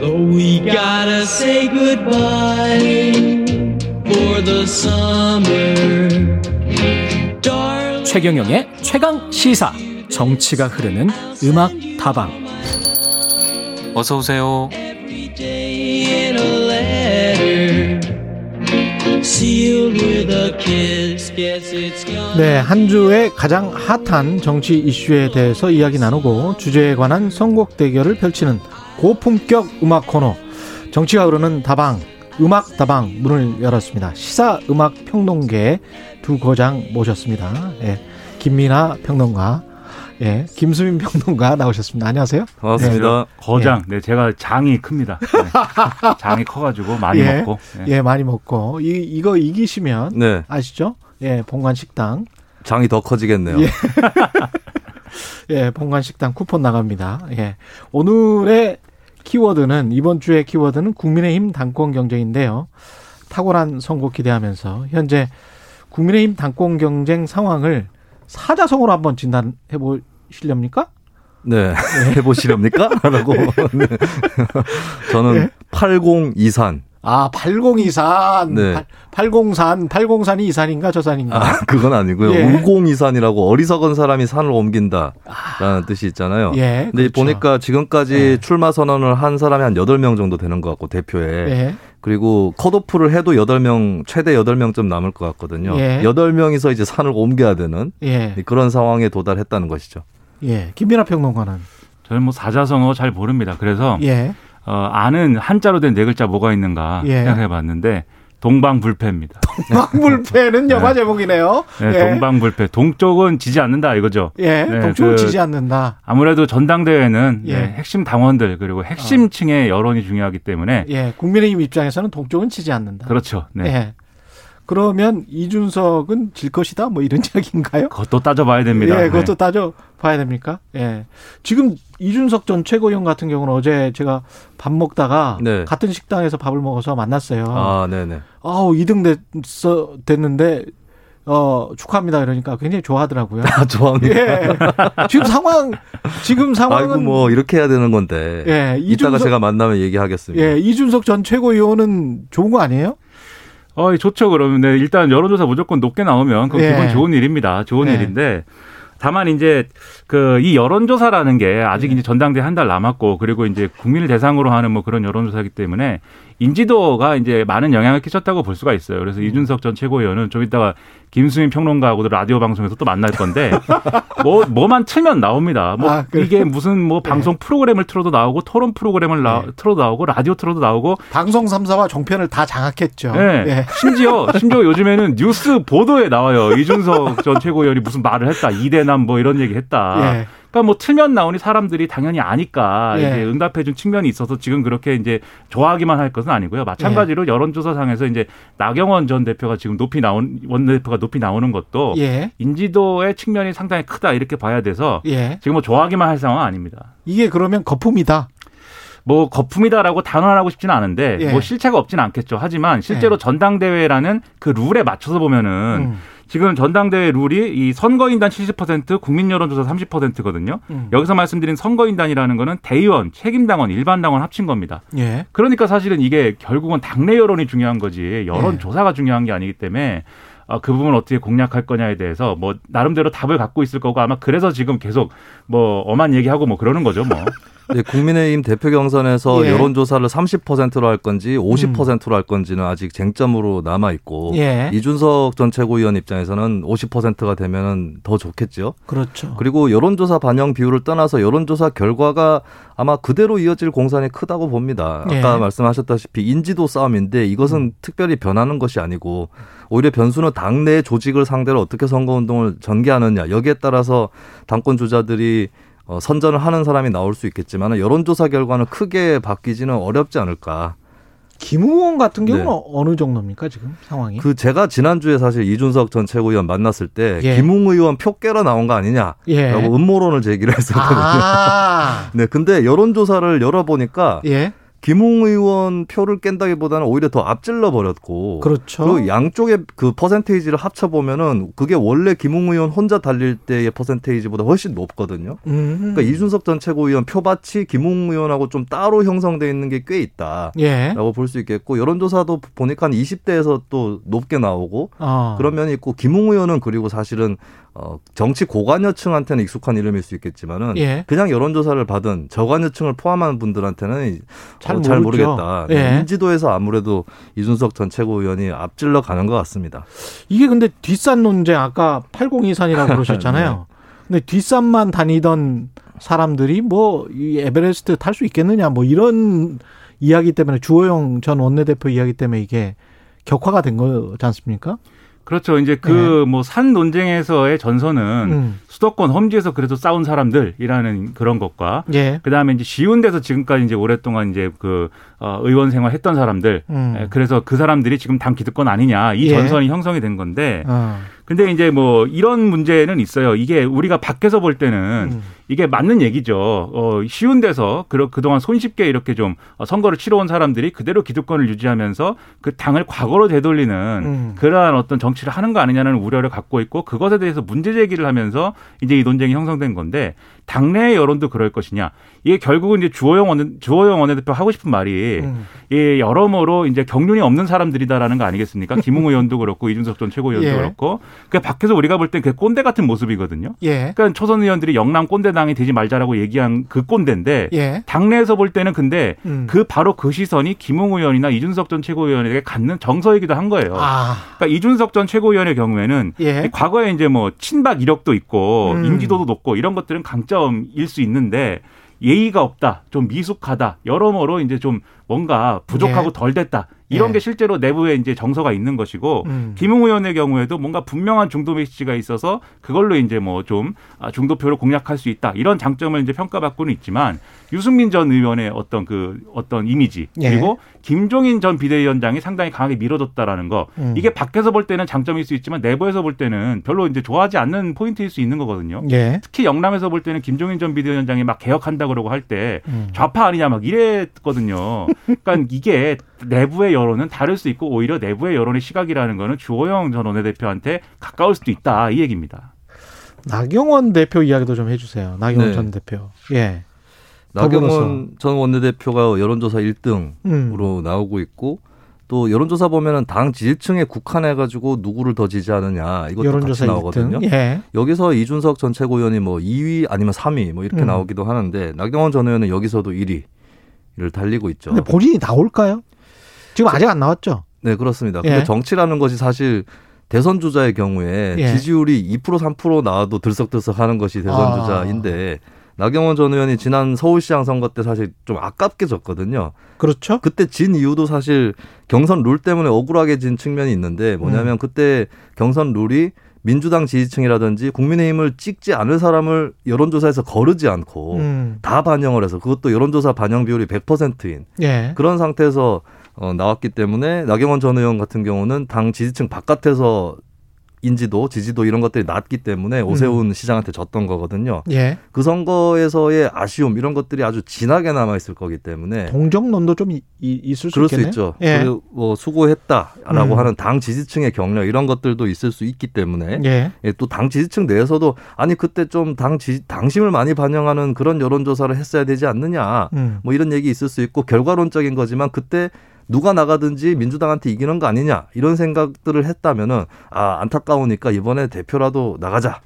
Though we gotta say goodbye for the summer. Darling, 최경영의 최강 시사 정치가 흐르는 음악 다방 어서 오세요. every day in a letter. Sealed with a kiss. Guess it's gone. 네, 한 주의 가장 핫한 정치 이슈에 대해서 이야기 나누고 주제에 관한 선곡 대결을 펼치는 고품격 음악 코너 정치가 흐르는 다방 음악 다방 문을 열었습니다. 시사 음악 평론계 두 거장 모셨습니다. 예, 김민아 평론가, 예, 김수민 평론가 나오셨습니다. 안녕하세요. 반갑습니다. 거장. 네, 제가 장이 큽니다. 네. 장이 커가지고 많이 예, 먹고. 네. 예, 많이 먹고 이 이거 이기시면 네, 아시죠? 예, 본관 식당 장이 더 커지겠네요. 예. 예, 본관 식당 쿠폰 나갑니다. 예. 오늘의 키워드는 이번 주의 키워드는 국민의힘 당권 경쟁인데요. 탁월한 선거 기대하면서 현재 국민의힘 당권 경쟁 상황을 사자성어로 한번 진단해 보시렵니까? 네, 해보시렵니까? 라고. 네. 저는 예? 80이산. 아, 802산. 네. 803, 803이 이 산인가 저 산인가? 아, 그건 아니고요. 예. 50이산이라고 어리석은 사람이 산을 옮긴다라는 뜻이 있잖아요. 예. 근데 그렇죠. 보니까 지금까지 예. 출마 선언을 한 사람이 한 8명 정도 되는 것 같고, 대표에. 예. 그리고 컷오프를 해도 8명, 최대 8명쯤 남을 것 같거든요. 예. 8명이서 이제 산을 옮겨야 되는 예. 그런 상황에 도달했다는 것이죠. 예. 김민아 평론가는 저는 뭐 사자성어 잘 모릅니다. 그래서 예. 어, 아는 한자로 된 네 글자 뭐가 있는가 예. 생각해봤는데 동방불패입니다. 막물패는 영화 제목이네요. 네, 예. 동방불패. 동쪽은 지지 않는다 이거죠. 예, 네, 동쪽을 그 지지 않는다. 아무래도 전당대회는 예. 어. 네, 핵심 당원들 그리고 핵심층의 여론이 중요하기 때문에 예, 국민의힘 입장에서는 동쪽은 지지 않는다. 그렇죠. 네. 예. 그러면 이준석은 질 것이다, 뭐 이런 이야기인가요? 그것도 따져봐야 됩니다. 예, 그것도 네. 따져 봐야 됩니까? 예. 지금 이준석 전 최고위원 같은 경우는 어제 제가 밥 먹다가 네. 같은 식당에서 밥을 먹어서 만났어요. 아, 네네. 아우 2등 됐어 됐는데 어 축하합니다 그러니까 굉장히 좋아하더라고요. 아, 좋아합니다. 예. 지금 상황 지금 상황은 아이고 뭐 이렇게 해야 되는 건데. 예, 이따가 이준석- 제가 만나면 얘기하겠습니다. 예, 이준석 전 최고위원은 좋은 거 아니에요? 어, 좋죠. 그러면 네, 일단 여론조사 무조건 높게 나오면 그건 예. 기본 좋은 일입니다. 좋은 예. 일인데 다만 이제 그 이 여론조사라는 게 아직 예. 이제 전당대 한 달 남았고 그리고 이제 국민을 대상으로 하는 뭐 그런 여론조사이기 때문에 인지도가 이제 많은 영향을 끼쳤다고 볼 수가 있어요. 음. 그래서 이준석 전 최고위원은 좀 이따가 김수민 평론가하고도 라디오 방송에서 또 만날 건데 뭐 뭐만 틀면 나옵니다. 뭐 아, 그래요? 이게 무슨 뭐 방송 프로그램을 틀어도 나오고 토론 프로그램을 나, 네. 틀어도 나오고 라디오 틀어도 나오고 방송 3사와 종편을 다 장악했죠. 네. 예. 심지어 심지어 요즘에는 뉴스 보도에 나와요. 이준석 전 최고위원이 무슨 말을 했다. 이대남 뭐 이런 얘기 했다. 예. 그러니까 뭐 틀면 나오니 사람들이 당연히 아니까 예. 이제 응답해준 측면이 있어서 지금 그렇게 이제 좋아하기만 할 것은 아니고요. 마찬가지로 예. 여론조사상에서 이제 나경원 전 대표가 지금 높이 나온 원내대표가 높이 나오는 것도 예. 인지도의 측면이 상당히 크다 이렇게 봐야 돼서 예. 지금 뭐 좋아하기만 할 상황 아닙니다. 이게 그러면 거품이다. 뭐 거품이다라고 단언하고 싶지는 않은데 예. 뭐 실체가 없지는 않겠죠. 하지만 실제로 예. 전당대회라는 그 룰에 맞춰서 보면은 음. 지금 전당대회 룰이 이 선거인단 70% 국민 여론조사 30%거든요. 음. 여기서 말씀드린 선거인단이라는 거는 대의원, 책임당원, 일반당원 합친 겁니다. 예. 그러니까 사실은 이게 결국은 당내 여론이 중요한 거지 여론 예. 조사가 중요한 게 아니기 때문에 어, 그 부분을 어떻게 공략할 거냐에 대해서 뭐 나름대로 답을 갖고 있을 거고 아마 그래서 지금 계속 뭐 엄한 얘기하고 뭐 그러는 거죠 뭐. 네, 국민의힘 대표 경선에서 예. 여론조사를 30%로 할 건지 50%로 할 건지는 아직 쟁점으로 남아 있고 예. 이준석 전 최고위원 입장에서는 50%가 되면은 더 좋겠죠. 그렇죠. 그리고 여론조사 반영 비율을 떠나서 여론조사 결과가 아마 그대로 이어질 공산이 크다고 봅니다. 아까 예. 말씀하셨다시피 인지도 싸움인데 이것은 음. 특별히 변하는 것이 아니고 오히려 변수는 당내 조직을 상대로 어떻게 선거운동을 전개하느냐 여기에 따라서 당권 주자들이 어, 선전을 하는 사람이 나올 수 있겠지만 여론조사 결과는 크게 바뀌지는 어렵지 않을까. 김 의원 같은 경우는 네. 어느 정도입니까 지금 상황이? 그 제가 지난주에 사실 이준석 전 최고위원 만났을 때 예. 김웅 의원 표 깨러 나온 거 아니냐라고 예. 음모론을 제기를 했었거든요. 아. 네, 근데 여론조사를 열어보니까 예. 김웅 의원 표를 깬다기보다는 오히려 더 앞질러 버렸고 그렇죠. 그리고 양쪽의 그 퍼센테이지를 합쳐 보면은 그게 원래 김웅 의원 혼자 달릴 때의 퍼센테이지보다 훨씬 높거든요. 음. 그러니까 이준석 전 최고위원 표밭이 김웅 의원하고 좀 따로 형성돼 있는 게 꽤 있다. 예. 라고 볼수 있겠고 여론조사도 보니까 한 20대에서 또 높게 나오고 어. 그런 면이 있고 김웅 의원은 그리고 사실은 어 정치 고관여층한테는 익숙한 이름일 수 있겠지만은 예. 그냥 여론조사를 받은 저관여층을 포함한 분들한테는 잘 어, 잘. 모르겠다. 예. 네, 인지도에서 아무래도 이준석 전 최고위원이 앞질러 가는 것 같습니다. 이게 근데 뒷산 논쟁 아까 8023이라고 그러셨잖아요. 근데 뒷산만 다니던 사람들이 뭐 이 에베레스트 탈 수 있겠느냐 뭐 이런 이야기 때문에 주호영 전 원내대표 이야기 때문에 이게 격화가 된 거지 않습니까? 그렇죠. 이제 그 뭐산 논쟁에서의 전선은 음. 수도권 험지에서 그래도 싸운 사람들이라는 그런 것과 예. 그다음에 이제 쉬운 데서 지금까지 이제 오랫동안 이제 그 어, 의원 생활 했던 사람들 음. 예, 그래서 그 사람들이 지금 당 기득권 아니냐 이 예. 전선이 형성이 된 건데 어. 근데 이제 뭐 이런 문제는 있어요. 이게 우리가 밖에서 볼 때는 음. 이게 맞는 얘기죠. 어, 쉬운 데서 그, 그동안 손쉽게 이렇게 좀 어, 선거를 치러온 사람들이 그대로 기득권을 유지하면서 그 당을 과거로 되돌리는 음. 그러한 어떤 정치를 하는 거 아니냐는 우려를 갖고 있고 그것에 대해서 문제 제기를 하면서 이제 이 논쟁이 형성된 건데 당내 여론도 그럴 것이냐. 이게 결국은 이제 주호영 원 주호영 원내대표 하고 싶은 말이 음. 이 여러모로 이제 경륜이 없는 사람들이다라는 거 아니겠습니까? 김웅 의원도 그렇고 이준석 전 최고위원도 예. 그렇고 그 밖에서 우리가 볼 땐 그 꼰대 같은 모습이거든요. 예. 그러니까 초선 의원들이 영남 꼰대당이 되지 말자라고 얘기한 그 꼰대인데 예. 당내에서 볼 때는 근데 음. 그 바로 그 시선이 김웅 의원이나 이준석 전 최고위원에게 갖는 정서이기도 한 거예요. 아. 그러니까 이준석 전 최고위원의 경우에는 예. 과거에 이제 뭐 친박 이력도 있고 음. 인지도도 높고 이런 것들은 강점일 수 있는데 예의가 없다, 좀 미숙하다, 여러모로 이제 좀 뭔가 부족하고 예. 덜 됐다. 이런 예. 게 실제로 내부에 이제 정서가 있는 것이고 음. 김웅 의원의 경우에도 뭔가 분명한 중도 메시지가 있어서 그걸로 이제 뭐 좀 중도표를 공략할 수 있다 이런 장점을 이제 평가받고는 있지만 유승민 전 의원의 어떤 그 어떤 이미지 예. 그리고 김종인 전 비대위원장이 상당히 강하게 밀어줬다라는 거 음. 이게 밖에서 볼 때는 장점일 수 있지만 내부에서 볼 때는 별로 이제 좋아하지 않는 포인트일 수 있는 거거든요. 예. 특히 영남에서 볼 때는 김종인 전 비대위원장이 막 개혁한다 그러고 할때 음. 좌파 아니냐 막 이랬거든요. 그러니까 이게 내부의 여론은 다를 수 있고 오히려 내부의 여론의 시각이라는 거는 주호영 전 원내대표한테 가까울 수도 있다 이 얘기입니다. 나경원 대표 이야기도 좀 해주세요. 나경원 네. 전 대표. 예. 더불어서. 나경원 전 원내대표가 여론조사 1등으로 음. 나오고 있고 또 여론조사 보면은 당 지지층에 국한해 가지고 누구를 더 지지하느냐 이것도 여론조사 같이 나오거든요. 1등. 예. 여기서 이준석 전 최고위원이 뭐 2위 아니면 3위 뭐 이렇게 음. 나오기도 하는데 나경원 전 의원은 여기서도 1위를 달리고 있죠. 근데 본인이 나올까요? 지금 아직 안 나왔죠? 네 그렇습니다. 근데 예. 정치라는 것이 사실 대선 주자의 경우에 예. 지지율이 2% 3% 나와도 들썩들썩 하는 것이 대선 아. 주자인데 나경원 전 의원이 지난 서울시장 선거 때 사실 좀 아깝게 졌거든요. 그렇죠? 그때 진 이유도 사실 경선 룰 때문에 억울하게 진 측면이 있는데 뭐냐면 음. 그때 경선 룰이 민주당 지지층이라든지 국민의힘을 찍지 않을 사람을 여론조사에서 거르지 않고 음. 다 반영을 해서 그것도 여론조사 반영 비율이 100%인 예. 그런 상태에서 어, 나왔기 때문에 나경원 전 의원 같은 경우는 당 지지층 바깥에서 인지도, 지지도 이런 것들이 낮기 때문에 오세훈 시장한테 졌던 거거든요. 예. 그 선거에서의 아쉬움 이런 것들이 아주 진하게 남아 있을 거기 때문에 동정론도 좀 이- 이- 있을 수 있겠네요. 있죠. 예. 그리고 뭐 수고했다라고 음. 하는 당 지지층의 격려 이런 것들도 있을 수 있기 때문에 예. 예, 또당 지지층 내에서도 아니 그때 좀당 지 당심을 많이 반영하는 그런 여론조사를 했어야 되지 않느냐 음. 뭐 이런 얘기 있을 수 있고 결과론적인 거지만 그때 누가 나가든지 민주당한테 이기는 거 아니냐 이런 생각들을 했다면은 아 안타까우니까 이번에 대표라도 나가자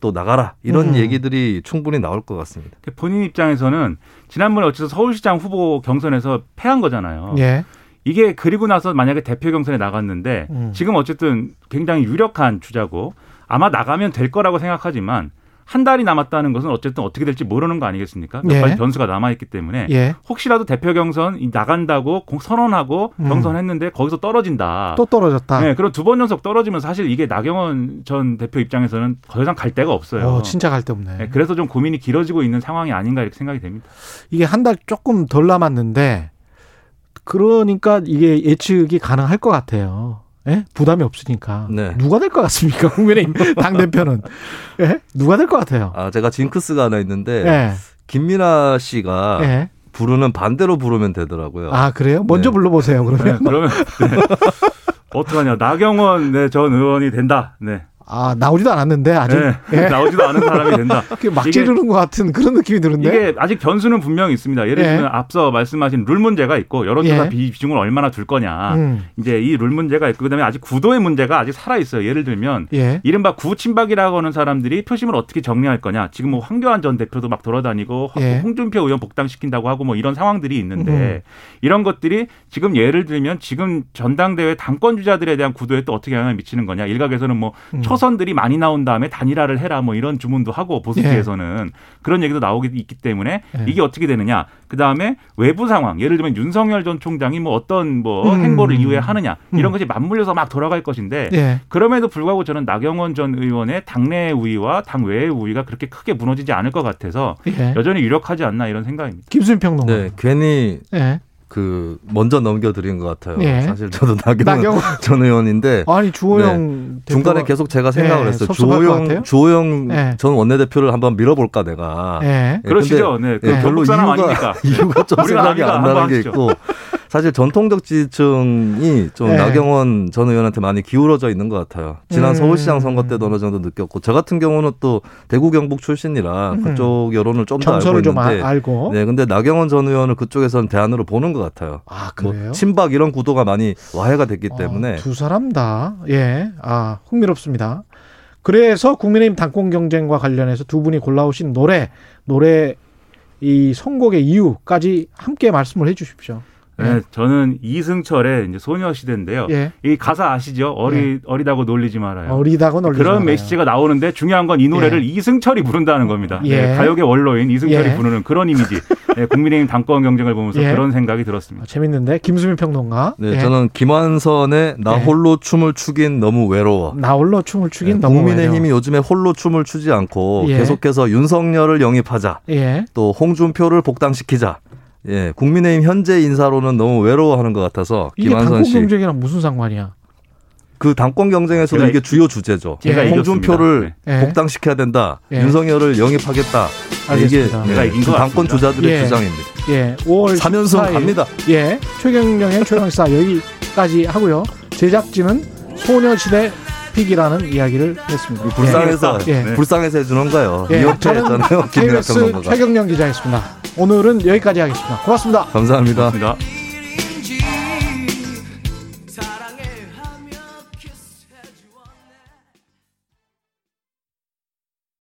또 나가라 이런 음. 얘기들이 충분히 나올 것 같습니다. 본인 입장에서는 지난번에 어째서 서울시장 후보 경선에서 패한 거잖아요. 예. 이게 그리고 나서 만약에 대표 경선에 나갔는데 음. 지금 어쨌든 굉장히 유력한 주자고 아마 나가면 될 거라고 생각하지만 한 달이 남았다는 것은 어쨌든 어떻게 될지 모르는 거 아니겠습니까? 몇 예. 가지 변수가 남아 있기 때문에 예. 혹시라도 대표 경선 이 나간다고 공- 선언하고 음. 경선했는데 거기서 떨어진다. 또 떨어졌다. 네, 그럼 두 번 연속 떨어지면 사실 이게 나경원 전 대표 입장에서는 더 이상 갈 데가 없어요. 어, 진짜 갈 데 없네. 네, 그래서 좀 고민이 길어지고 있는 상황이 아닌가 이렇게 생각이 됩니다. 이게 한 달 조금 덜 남았는데 그러니까 이게 예측이 가능할 것 같아요. 예? 부담이 없으니까. 네. 누가 될 것 같습니까? 국민의힘 당 대표는 예? 누가 될 것 같아요? 아 제가 징크스가 하나 있는데 예. 김민아 씨가 예. 부르는 반대로 부르면 되더라고요. 아 그래요? 먼저 네. 불러보세요. 그러면 그러면 네. 어떡하냐. 나경원 네, 전 의원이 된다. 네. 아 나오지도 않았는데 아직 네. 예. 나오지도 않은 사람이 된다. 그게 막 이게- 지르는 것 같은 그런 느낌이 드는데. 이게 아직 변수는 분명히 있습니다. 예를 예. 들면 앞서 말씀하신 룰 문제가 있고 여론조사 예. 비- 비중을 얼마나 둘 거냐. 음. 이제 이 룰 문제가 있고 그다음에 아직 구도의 문제가 아직 살아 있어요. 예를 들면 예. 이른바 구친박이라고 하는 사람들이 표심을 어떻게 정리할 거냐. 지금 뭐 황교안 전 대표도 막 돌아다니고 예. 홍준표 의원 복당시킨다고 하고 뭐 이런 상황들이 있는데 음. 이런 것들이 지금 예를 들면 지금 전당대회 당권 주자들에 대한 구도에 또 어떻게 영향을 미치는 거냐. 일각에서는 뭐 음. 초 선들이 많이 나온 다음에 단일화를 해라 뭐 이런 주문도 하고 보수계에서는 그런 얘기도 나오기 있기 때문에 예. 이게 어떻게 되느냐. 그 다음에 외부 상황. 예를 들면 윤석열 전 총장이 뭐 어떤 뭐 음. 행보를 이후에 하느냐. 이런 음. 것이 맞물려서 막 돌아갈 것인데 예. 그럼에도 불구하고 저는 나경원 전 의원의 당내 우위와 당 외의 우위가 그렇게 크게 무너지지 않을 것 같아서 예. 여전히 유력하지 않나 이런 생각입니다. 김수민 평론가. 네, 괜히 예. 그 먼저 넘겨드린 것 같아요. 예. 사실 저도 나경원 나경원. 전 의원인데 아니 주호영 네. 중간에 계속 제가 생각을 예, 했어요. 주호영 주호영 예. 전 원내대표를 한번 밀어볼까 내가. 예. 예, 그러시죠. 네, 그 예, 별로 이유가 아닙니까? 이유가 좀 우리가 생각이. 안 나는 게 하시죠. 있고 사실 전통적 지지층이 좀 예. 나경원 전 의원한테 많이 기울어져 있는 것 같아요. 지난 음. 서울시장 선거 때도 어느 정도 느꼈고 저 같은 경우는 또 대구 경북 출신이라 음. 그쪽 여론을 좀 더 알고 좀 아- 있는데 알고. 네, 근데 나경원 전 의원을 그쪽에서는 대안으로 보는 것 같아요. 아뭐 그래요? 친박 이런 구도가 많이 와해가 됐기 때문에 어, 두 사람 다, 예, 아, 흥미롭습니다. 그래서 국민의힘 당권 경쟁과 관련해서 두 분이 골라오신 노래, 노래 이 선곡의 이유까지 함께 말씀을 해 주십시오. 네, 저는 이승철의 이제 소녀시대인데요. 예. 이 가사 아시죠? 어리 어리다고 놀리지 말아요. 어리다고 놀리지 그런 말아요. 메시지가 나오는데 중요한 건 이 노래를 이승철이 부른다는 겁니다. 예. 네, 가요계 원로인 이승철이 예. 부르는 그런 이미지. 네, 국민의힘 당권 경쟁을 보면서 예. 그런 생각이 아, 들었습니다. 재밌는데 김수민 평론가. 네, 예. 저는 김완선의 나 예. 홀로 춤을 추긴 너무 외로워. 나 홀로 춤을 추긴 네, 너무 국민의힘이 요즘에 홀로 춤을 추지 않고 예. 계속해서 윤석열을 영입하자. 예. 또 홍준표를 복당시키자. 예, 국민의힘 현재 인사로는 너무 외로워하는 것 같아서 이게 김한선 당권 씨 경쟁이랑 무슨 상관이야? 그 당권 경쟁에서도 제가 이게 이- 주요 주제죠. 제가 홍준표를 예. 복당시켜야 된다. 예. 윤석열을 영입하겠다. 알겠습니다. 이게 제가 이긴 것 당권 같습니다. 주자들의 예. 주장입니다. 예. 5월 3연승 14일. 갑니다. 예. 최경영의 최강사 여기까지 하고요. 제작진은 소녀시대 픽이라는 이야기를 했습니다. 불쌍해서 예. 네. 불쌍해서 해주는 거예요. 예. 저는 했잖아요. KBS. 최경영 기자였습니다. 오늘은 여기까지 하겠습니다. 고맙습니다. 감사합니다. 그렇습니다.